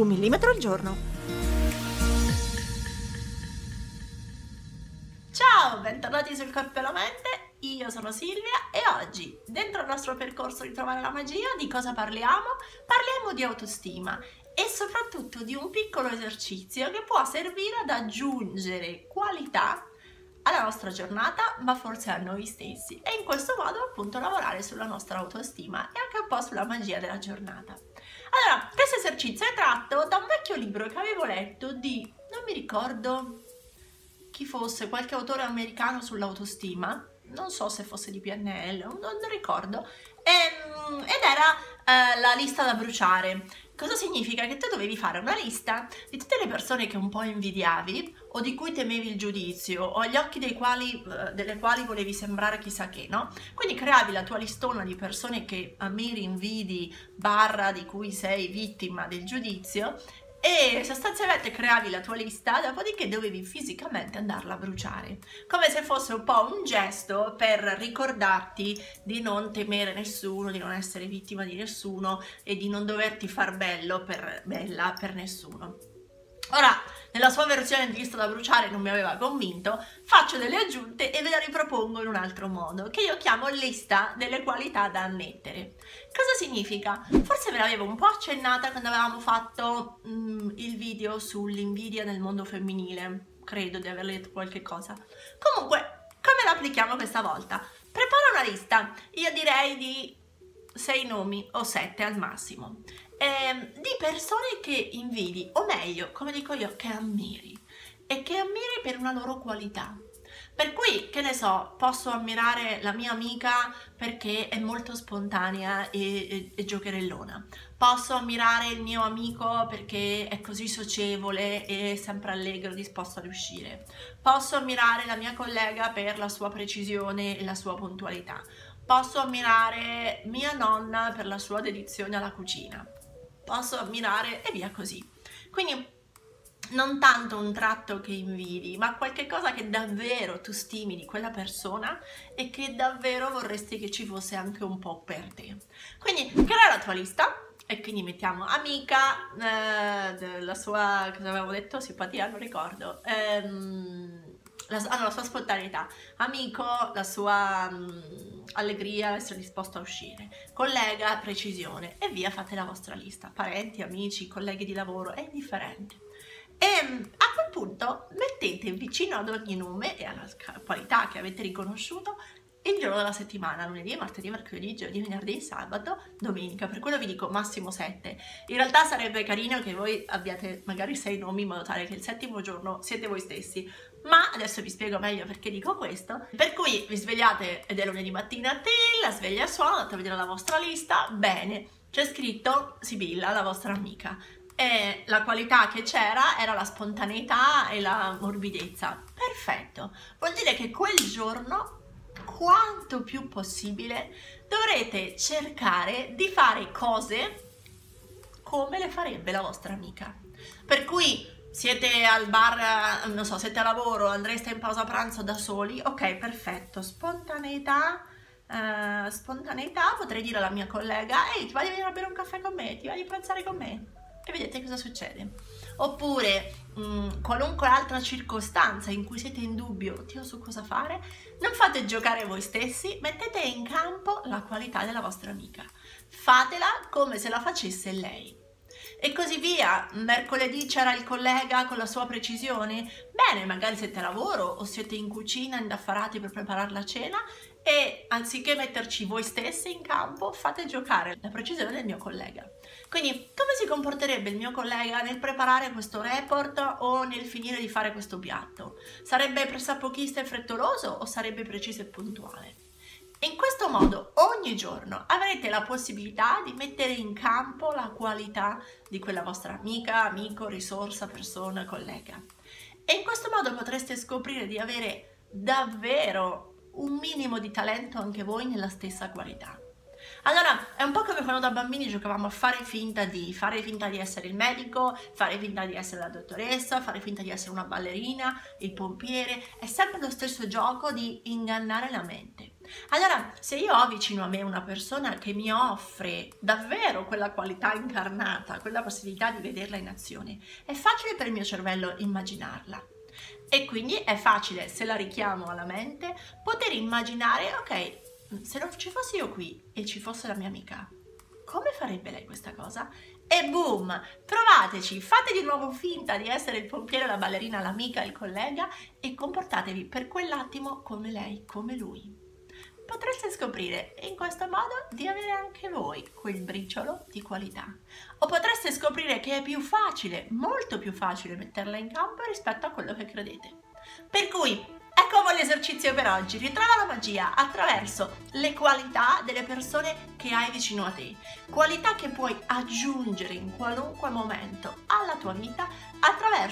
Un millimetro al giorno. Ciao, bentornati sul Corpo e la Mente, io sono Silvia e oggi, dentro il nostro percorso di trovare la magia, di cosa parliamo? Parliamo di autostima e soprattutto di un piccolo esercizio che può servire ad aggiungere qualità alla nostra giornata, ma forse a noi stessi. E in questo modo appunto lavorare sulla nostra autostima e anche un po' sulla magia della giornata. Allora, questo esercizio è tratto da un vecchio libro che avevo letto di, non mi ricordo chi fosse, qualche autore americano sull'autostima, non so se fosse di PNL, non, ricordo, ehm, ed era eh, la lista da bruciare. Cosa significa? Che tu dovevi fare una lista di tutte le persone che un po' invidiavi o di cui temevi il giudizio o agli occhi quali, eh, delle quali volevi sembrare chissà che, no? Quindi creavi la tua listona di persone che ammiri, invidi, barra di cui sei vittima del giudizio e sostanzialmente creavi la tua lista, dopodiché dovevi fisicamente andarla a bruciare, come se fosse un po' un gesto per ricordarti di non temere nessuno, di non essere vittima di nessuno e di non doverti far bello per, bella per nessuno. Ora, nella sua versione di lista da bruciare non mi aveva convinto, faccio delle aggiunte e ve la ripropongo in un altro modo, che io chiamo lista delle qualità da ammettere. Cosa significa? Forse ve l'avevo un po' accennata quando avevamo fatto mm, il video sull'invidia nel mondo femminile, credo di aver letto qualche cosa. Comunque, come la applichiamo questa volta? Prepara una lista, io direi di 6 nomi o 7 al massimo eh, di persone che invidi, o meglio, come dico io, che ammiri e che ammiri per una loro qualità. Per cui, che ne so, posso ammirare la mia amica perché è molto spontanea e, e, e, giocherellona. Posso ammirare il mio amico perché è così socievole e sempre allegro, disposto ad uscire. Posso ammirare la mia collega per la sua precisione e la sua puntualità. Posso ammirare mia nonna per la sua dedizione alla cucina posso ammirare e via così. Quindi non tanto un tratto che invidi, ma qualche cosa che davvero tu stimi di quella persona e che davvero vorresti che ci fosse anche un po' per te. Quindi crea la tua lista e quindi mettiamo amica, eh, la sua, cosa avevo detto? Simpatia, non ricordo. Ehm, la, ah, la sua spontaneità, amico, la sua um, allegria, essere disposto a uscire, collega, precisione. E via, fate la vostra lista, parenti, amici, colleghi di lavoro, è indifferente. E a quel punto mettete vicino ad ogni nome e alla qualità che avete riconosciuto il giorno della settimana, lunedì, martedì, mercoledì, giovedì, venerdì, sabato, domenica, per quello vi dico massimo 7. In realtà sarebbe carino che voi abbiate magari 6 nomi in modo tale che il settimo giorno siete voi stessi, ma adesso vi spiego meglio perché dico questo. Per cui vi svegliate ed è lunedì mattina, ti, la sveglia suona, andate a vedere la vostra lista, bene, c'è scritto Sibilla, la vostra amica. E la qualità che c'era era la spontaneità e la morbidezza. Perfetto, vuol dire che quel giorno quanto più possibile dovrete cercare di fare cose come le farebbe la vostra amica. Per cui siete al bar, non so, siete a lavoro, andreste in pausa pranzo da soli, ok, perfetto, spontaneità, uh, spontaneità, potrei dire alla mia collega, ehi, ti a venire a bere un caffè con me, ti a pranzare con me? E vedete cosa succede. Oppure mh, mm, qualunque altra circostanza in cui siete in dubbio, su cosa fare, non fate giocare voi stessi, mettete in campo la qualità della vostra amica. Fatela come se la facesse lei. E così via. Mercoledì c'era il collega con la sua precisione. Bene, magari siete a lavoro o siete in cucina indaffarati per preparare la cena e anziché metterci voi stessi in campo, fate giocare la precisione del mio collega. Quindi, come si comporterebbe il mio collega nel preparare questo report o nel finire di fare questo piatto? Sarebbe pressapochista e frettoloso o sarebbe preciso e puntuale? In questo modo ogni giorno avrete la possibilità di mettere in campo la qualità di quella vostra amica, amico, risorsa, persona, collega. E in questo modo potreste scoprire di avere davvero un minimo di talento anche voi nella stessa qualità. Allora, è un po' come quando da bambini giocavamo a fare finta di, fare finta di essere il medico, fare finta di essere la dottoressa, fare finta di essere una ballerina, il pompiere, è sempre lo stesso gioco di ingannare la mente. Allora, se io ho vicino a me una persona che mi offre davvero quella qualità incarnata, quella possibilità di vederla in azione, è facile per il mio cervello immaginarla. E quindi è facile, se la richiamo alla mente, poter immaginare, ok, se non ci fossi io qui e ci fosse la mia amica, come farebbe lei questa cosa? E boom! Provateci, fate di nuovo finta di essere il pompiere, la ballerina, l'amica, il collega e comportatevi per quell'attimo come lei, come lui. Potreste scoprire in questo modo di avere anche voi quel briciolo di qualità. O potreste scoprire che è più facile, molto più facile metterla in campo rispetto a quello che credete. Per cui Ecco l'esercizio per oggi. Ritrova la magia attraverso le qualità delle persone che hai vicino a te. Qualità che puoi aggiungere in qualunque momento alla tua vita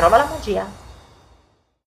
Ritrova la magia.